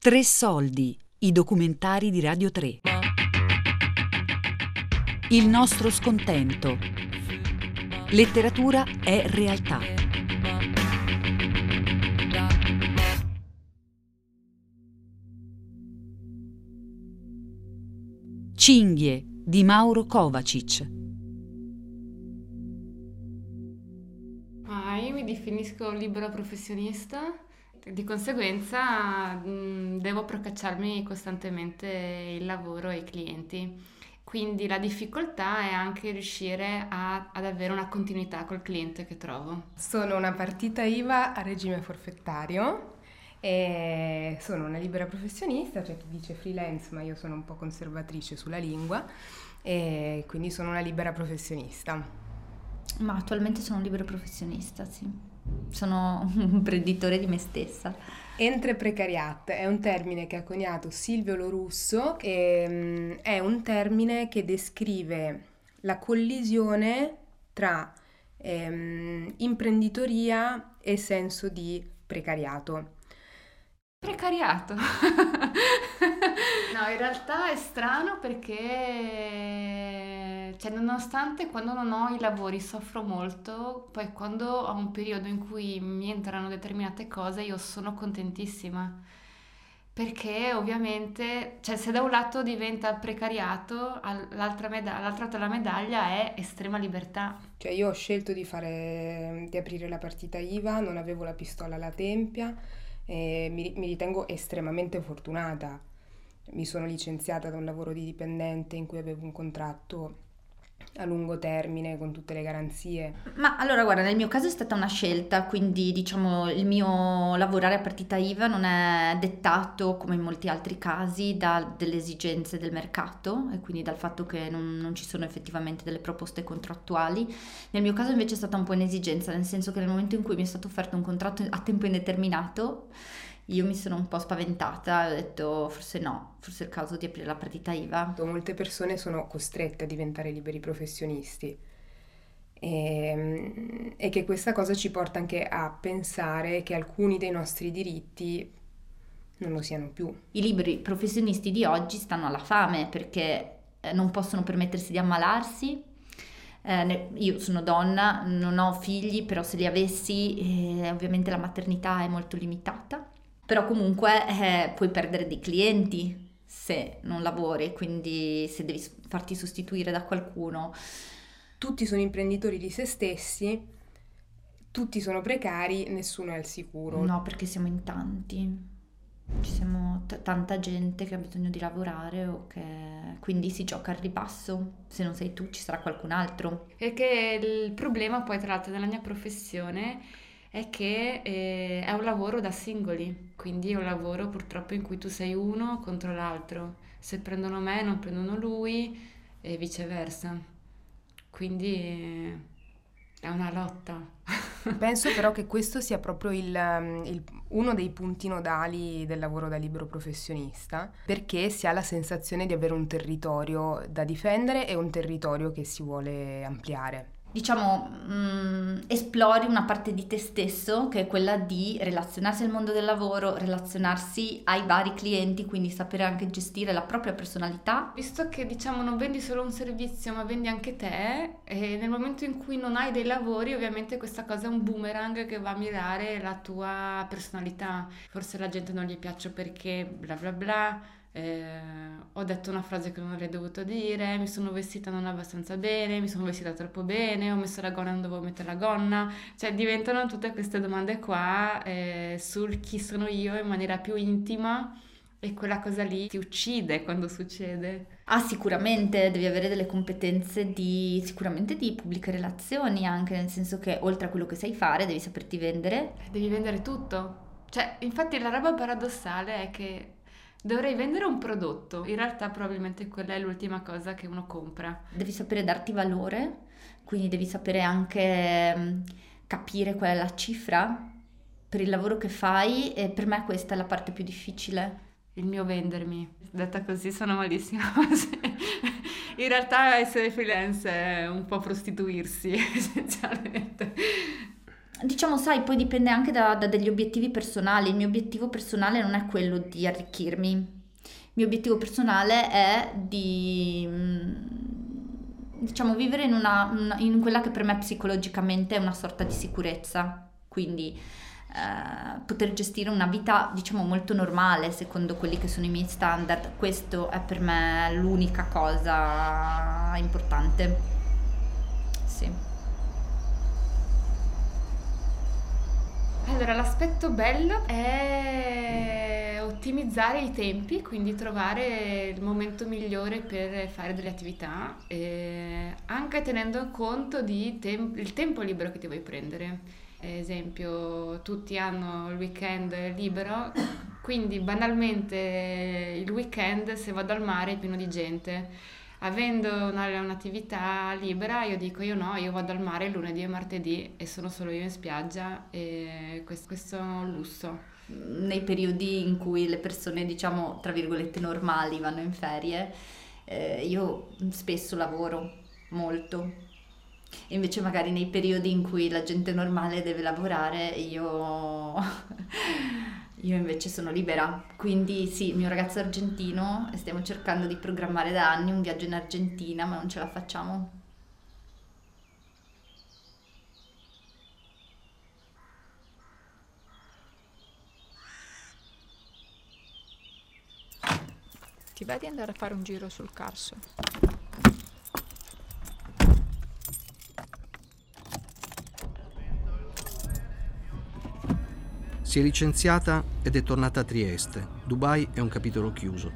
Tre soldi, i documentari di Radio 3. Il nostro scontento. Letteratura è realtà. Cinghie di Mauro Kovacic. Ah, io mi definisco libero professionista, di conseguenza mh, devo procacciarmi costantemente il lavoro e i clienti. Quindi la difficoltà è anche riuscire a- ad avere una continuità col cliente che trovo. Sono una partita IVA a regime forfettario e sono una libera professionista, c'è chi dice freelance, ma io sono un po' conservatrice sulla lingua e quindi sono una libera professionista. Ma attualmente sono un libero professionista, sì. Sono un imprenditore di me stessa. Entre precariat è un termine che ha coniato Silvio Lorusso e mm, è un termine che descrive la collisione tra ehm, imprenditoria e senso di precariato. Precariato. no, in realtà è strano perché, cioè, nonostante quando non ho i lavori soffro molto, poi quando ho un periodo in cui mi entrano determinate cose io sono contentissima. Perché ovviamente, cioè, se da un lato diventa precariato, al- l'altra meda- lato della medaglia è estrema libertà. Cioè io ho scelto di fare, di aprire la partita IVA, non avevo la pistola alla tempia e mi, mi ritengo estremamente fortunata. Mi sono licenziata da un lavoro di dipendente in cui avevo un contratto a lungo termine con tutte le garanzie. Ma allora guarda, nel mio caso è stata una scelta, quindi diciamo il mio lavorare a partita IVA non è dettato come in molti altri casi da delle esigenze del mercato e quindi dal fatto che non, non ci sono effettivamente delle proposte contrattuali. Nel mio caso invece è stata un po' un'esigenza, nel senso che nel momento in cui mi è stato offerto un contratto a tempo indeterminato, io mi sono un po' spaventata ho detto forse no, forse è il caso di aprire la partita IVA. Molte persone sono costrette a diventare liberi professionisti e, e che questa cosa ci porta anche a pensare che alcuni dei nostri diritti non lo siano più. I liberi professionisti di oggi stanno alla fame perché eh, non possono permettersi di ammalarsi. Eh, io sono donna, non ho figli, però se li avessi eh, ovviamente la maternità è molto limitata. Però comunque eh, puoi perdere dei clienti se non lavori, quindi se devi farti sostituire da qualcuno. Tutti sono imprenditori di se stessi, tutti sono precari, nessuno è al sicuro. No, perché siamo in tanti. Ci siamo t- tanta gente che ha bisogno di lavorare o che quindi si gioca al ribasso. Se non sei tu, ci sarà qualcun altro. Perché il problema poi tra l'altro della mia professione è che eh, è un lavoro da singoli, quindi è un lavoro purtroppo in cui tu sei uno contro l'altro. Se prendono me non prendono lui e viceversa. Quindi eh, è una lotta. Penso però che questo sia proprio il, um, il- uno dei punti nodali del lavoro da libero professionista, perché si ha la sensazione di avere un territorio da difendere e un territorio che si vuole ampliare. Diciamo, mm, esplori una parte di te stesso che è quella di relazionarsi al mondo del lavoro, relazionarsi ai vari clienti, quindi sapere anche gestire la propria personalità. Visto che diciamo non vendi solo un servizio ma vendi anche te, e nel momento in cui non hai dei lavori ovviamente questa cosa è un boomerang che va a mirare la tua personalità. Forse la gente non gli piace perché bla bla bla, eh, ho detto una frase che non avrei dovuto dire, mi sono vestita non abbastanza bene, mi sono vestita troppo bene, ho messo la gonna non dovevo mettere la gonna, cioè diventano tutte queste domande qua eh, sul chi sono io in maniera più intima. E quella cosa lì ti uccide quando succede. Ah, sicuramente devi avere delle competenze di, sicuramente di pubbliche relazioni, anche nel senso che oltre a quello che sai fare, devi saperti vendere. Devi vendere tutto. Cioè, infatti la roba paradossale è che dovrei vendere un prodotto. In realtà probabilmente quella è l'ultima cosa che uno compra. Devi sapere darti valore, quindi devi sapere anche mm, capire qual è la cifra per il lavoro che fai e per me questa è la parte più difficile. Il mio vendermi. Detta così sono malissima. In realtà essere freelance è un po' prostituirsi, essenzialmente. Diciamo, sai, poi dipende anche da, da degli obiettivi personali. Il mio obiettivo personale non è quello di arricchirmi. Il mio obiettivo personale è di, mm, diciamo, vivere in, una, in quella che per me psicologicamente è una sorta di sicurezza. Quindi eh, poter gestire una vita, diciamo, molto normale secondo quelli che sono i miei standard. Questo è per me l'unica cosa importante. Sì. Allora, l'aspetto bello è ottimizzare i tempi, quindi trovare il momento migliore per fare delle attività, eh, anche tenendo conto del tem- tempo libero che ti vuoi prendere. esempio, tutti hanno il weekend libero, quindi banalmente il weekend se vado al mare è pieno di gente avendo una, un'attività libera, io dico io no, io vado al mare lunedì e martedì e sono solo io in spiaggia e questo, questo è un lusso. Nei periodi in cui le persone, diciamo, tra virgolette normali vanno in ferie, eh, io spesso lavoro molto. Invece magari nei periodi in cui la gente normale deve lavorare, io Io invece sono libera, quindi sì, il mio ragazzo è argentino e stiamo cercando di programmare da anni un viaggio in Argentina, ma non ce la facciamo. Ti va di andare a fare un giro sul Carso? È licenziata ed è tornata a Trieste. Dubai è un capitolo chiuso.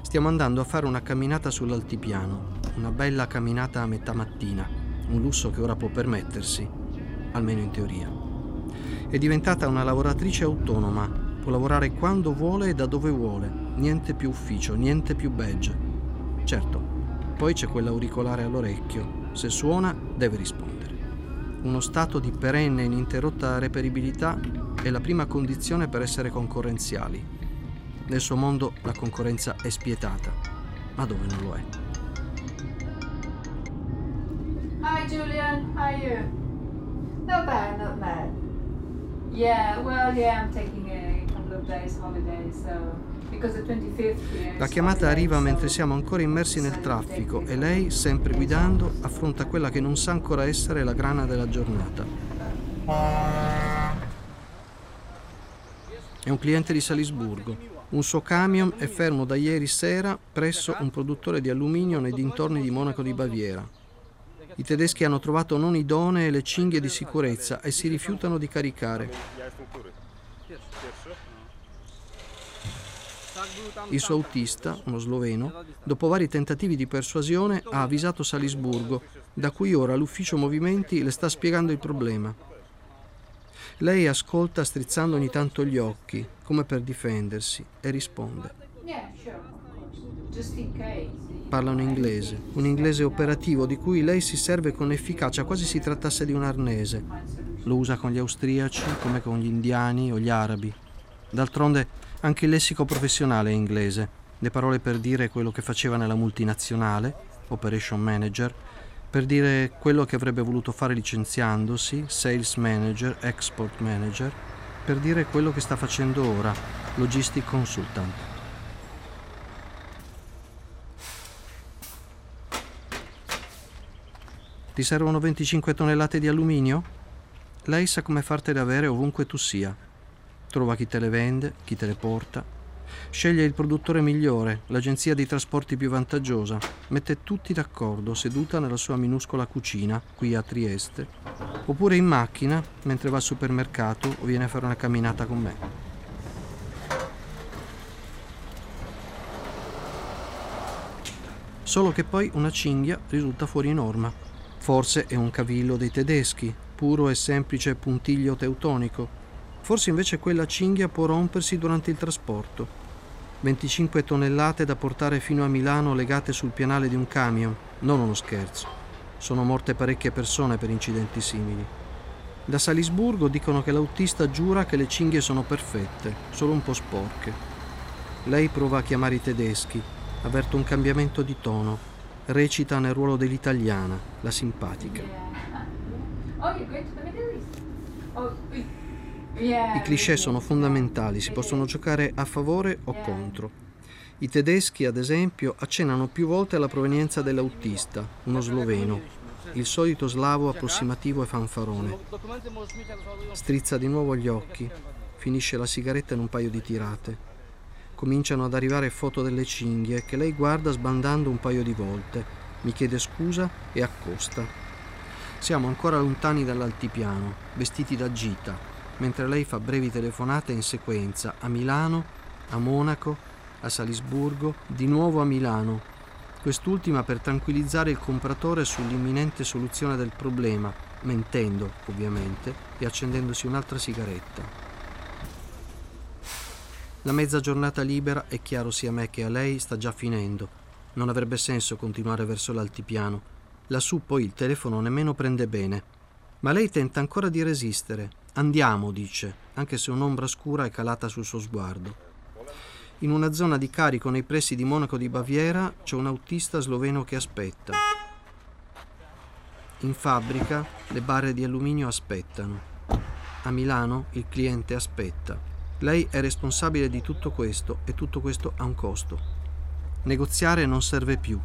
Stiamo andando a fare una camminata sull'altipiano, una bella camminata a metà mattina, un lusso che ora può permettersi, almeno in teoria. È diventata una lavoratrice autonoma, può lavorare quando vuole e da dove vuole, niente più ufficio, niente più badge. Certo, poi c'è quell'auricolare all'orecchio, se suona deve rispondere. Uno stato di perenne e ininterrotta reperibilità è la prima condizione per essere concorrenziali. Nel suo mondo la concorrenza è spietata, ma dove non lo è. Hi Julian, how are you? Not bad, not bad. Yeah, well, yeah, I'm taking a couple of days holiday, so la chiamata arriva mentre siamo ancora immersi nel traffico e lei, sempre guidando, affronta quella che non sa ancora essere la grana della giornata. È un cliente di Salisburgo. Un suo camion è fermo da ieri sera presso un produttore di alluminio nei dintorni di Monaco di Baviera. I tedeschi hanno trovato non idonee le cinghie di sicurezza e si rifiutano di caricare. Il suo autista, uno sloveno, dopo vari tentativi di persuasione ha avvisato Salisburgo, da cui ora l'ufficio movimenti le sta spiegando il problema. Lei ascolta strizzando ogni tanto gli occhi, come per difendersi, e risponde. Parla un inglese, un inglese operativo di cui lei si serve con efficacia, quasi si trattasse di un arnese. Lo usa con gli austriaci come con gli indiani o gli arabi. D'altronde anche il lessico professionale è inglese. Le parole per dire quello che faceva nella multinazionale, operation manager, per dire quello che avrebbe voluto fare licenziandosi, sales manager, export manager, per dire quello che sta facendo ora, logistic consultant. Ti servono 25 tonnellate di alluminio? Lei sa come fartele avere ovunque tu sia. Trova chi te le vende, chi te le porta, Sceglie il produttore migliore, l'agenzia di trasporti più vantaggiosa, mette tutti d'accordo seduta nella sua minuscola cucina qui a Trieste, oppure in macchina mentre va al supermercato o viene a fare una camminata con me. Solo che poi una cinghia risulta fuori norma. Forse è un cavillo dei tedeschi, puro e semplice puntiglio teutonico. Forse invece quella cinghia può rompersi durante il trasporto 25 tonnellate da portare fino a Milano legate sul pianale di un camion, non uno scherzo. Sono morte parecchie persone per incidenti simili. Da Salisburgo dicono che l'autista giura che le cinghie sono perfette, solo un po' sporche. Lei prova a chiamare i tedeschi, avverte un cambiamento di tono, recita nel ruolo dell'italiana, la simpatica. Oh, you're going to the Middle East? I cliché sono fondamentali, si possono giocare a favore o contro. I tedeschi, ad esempio, accennano più volte alla provenienza dell'autista, uno sloveno, il solito slavo approssimativo e fanfarone. Strizza di nuovo gli occhi, finisce la sigaretta in un paio di tirate. Cominciano ad arrivare foto delle cinghie che lei guarda sbandando un paio di volte, mi chiede scusa e accosta. Siamo ancora lontani dall'altipiano, vestiti da gita, mentre lei fa brevi telefonate in sequenza a Milano, a Monaco, a Salisburgo, di nuovo a Milano, quest'ultima per tranquillizzare il compratore sull'imminente soluzione del problema, mentendo ovviamente e accendendosi un'altra sigaretta. La mezza giornata libera, è chiaro sia a me che a lei, sta già finendo. Non avrebbe senso continuare verso l'altipiano. Lassù poi il telefono nemmeno prende bene. Ma lei tenta ancora di resistere. Andiamo, dice, anche se un'ombra scura è calata sul suo sguardo. In una zona di carico nei pressi di Monaco di Baviera c'è un autista sloveno che aspetta. In fabbrica le barre di alluminio aspettano. A Milano il cliente aspetta. Lei è responsabile di tutto questo e tutto questo ha un costo. Negoziare non serve più.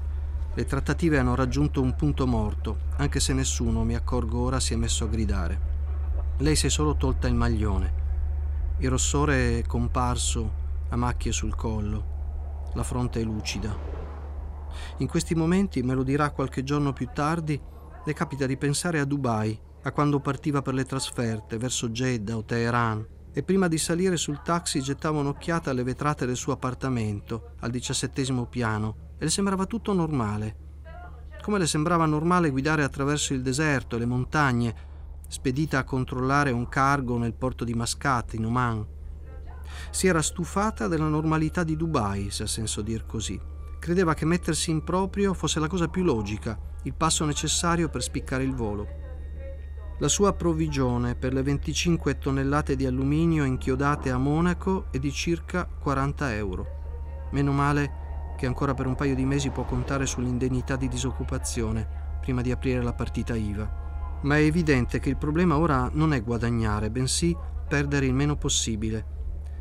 Le trattative hanno raggiunto un punto morto, anche se nessuno, mi accorgo ora, si è messo a gridare. Lei si è solo tolta il maglione. Il rossore è comparso a macchie sul collo, la fronte è lucida. In questi momenti, me lo dirà qualche giorno più tardi, le capita di pensare a Dubai, a quando partiva per le trasferte verso Jeddah o Teheran e prima di salire sul taxi gettava un'occhiata alle vetrate del suo appartamento al diciassettesimo piano e le sembrava tutto normale. Come le sembrava normale guidare attraverso il deserto e le montagne, spedita a controllare un cargo nel porto di Mascate, in Oman. Si era stufata della normalità di Dubai, se ha senso dir così. Credeva che mettersi in proprio fosse la cosa più logica, il passo necessario per spiccare il volo. La sua provvigione per le 25 tonnellate di alluminio inchiodate a Monaco è di circa 40 euro. Meno male che ancora per un paio di mesi può contare sull'indennità di disoccupazione prima di aprire la partita IVA. Ma è evidente che il problema ora non è guadagnare, bensì perdere il meno possibile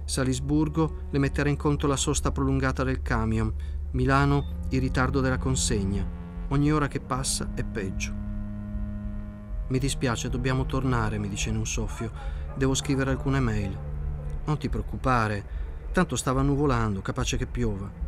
Salisburgo le metterà in conto la sosta prolungata del camion, Milano il ritardo della consegna. Ogni ora che passa è peggio. Mi dispiace, dobbiamo tornare, mi dice in un soffio. Devo scrivere alcune mail. Non ti preoccupare, tanto stava nuvolando, capace che piova.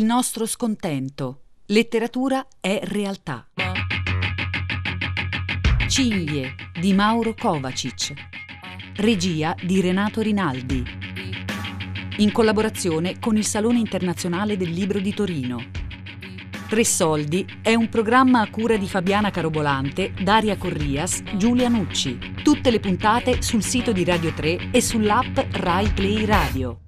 nostro scontento. Letteratura è realtà. Cinghie di Mauro Kovacic. Regia di Renato Rinaldi. In collaborazione con il Salone Internazionale del Libro di Torino. Tre Soldi è un programma a cura di Fabiana Carobolante, Daria Corrias, Giulia Nucci. Tutte le puntate sul sito di Radio 3 e sull'app Rai Play Radio.